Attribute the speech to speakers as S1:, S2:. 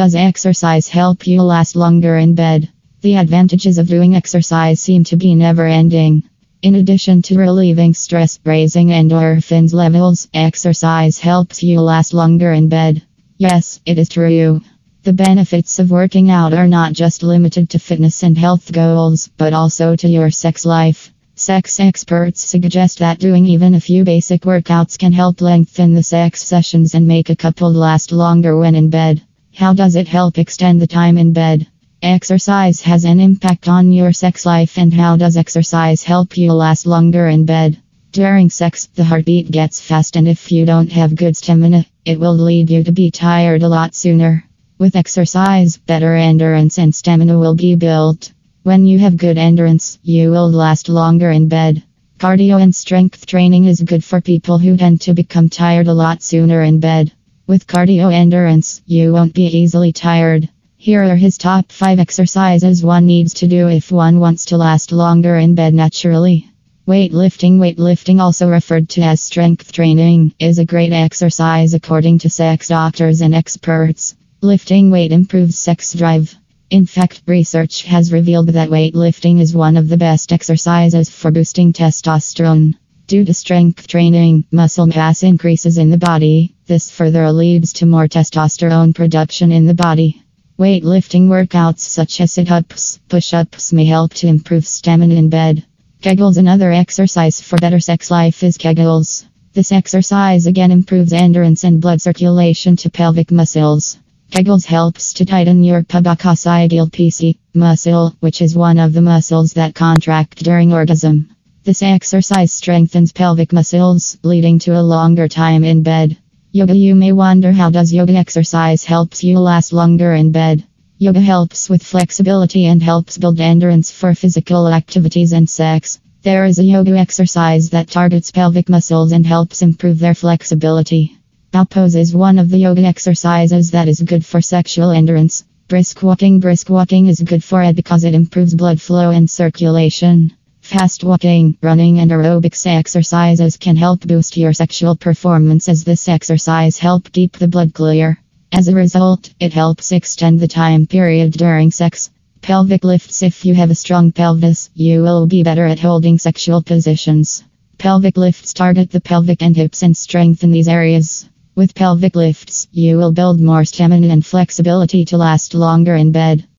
S1: does exercise help you last longer in bed? The advantages of doing exercise seem to be never ending. In addition to relieving stress, raising endorphins levels, exercise helps you last longer in bed. Yes, it is true. The benefits of working out are not just limited to fitness and health goals, but also to your sex life. Sex experts suggest that doing even a few basic workouts can help lengthen the sex sessions and make a couple last longer when in bed. How does it help extend the time in bed? Exercise has an impact on your sex life, and how does exercise help you last longer in bed? During sex, the heartbeat gets fast, and if you don't have good stamina, it will lead you to be tired a lot sooner. With exercise, better endurance and stamina will be built. When you have good endurance, you will last longer in bed. Cardio and strength training is good for people who tend to become tired a lot sooner in bed. With cardio endurance, you won't be easily tired. Here are his top 5 exercises one needs to do if one wants to last longer in bed naturally. Weightlifting Weightlifting, also referred to as strength training, is a great exercise according to sex doctors and experts. Lifting weight improves sex drive. In fact, research has revealed that weightlifting is one of the best exercises for boosting testosterone. Due to strength training, muscle mass increases in the body. This further leads to more testosterone production in the body. Weightlifting workouts such as sit ups, push ups may help to improve stamina in bed. Kegels, another exercise for better sex life, is Kegels. This exercise again improves endurance and blood circulation to pelvic muscles. Kegels helps to tighten your pubococcygeal PC muscle, which is one of the muscles that contract during orgasm. This exercise strengthens pelvic muscles, leading to a longer time in bed. Yoga You may wonder how does yoga exercise helps you last longer in bed? Yoga helps with flexibility and helps build endurance for physical activities and sex. There is a yoga exercise that targets pelvic muscles and helps improve their flexibility. Cow pose is one of the yoga exercises that is good for sexual endurance. Brisk walking Brisk walking is good for it because it improves blood flow and circulation. Fast walking, running, and aerobics exercises can help boost your sexual performance as this exercise help keep the blood clear. As a result, it helps extend the time period during sex. Pelvic lifts If you have a strong pelvis, you will be better at holding sexual positions. Pelvic lifts target the pelvic and hips and strengthen these areas. With pelvic lifts, you will build more stamina and flexibility to last longer in bed.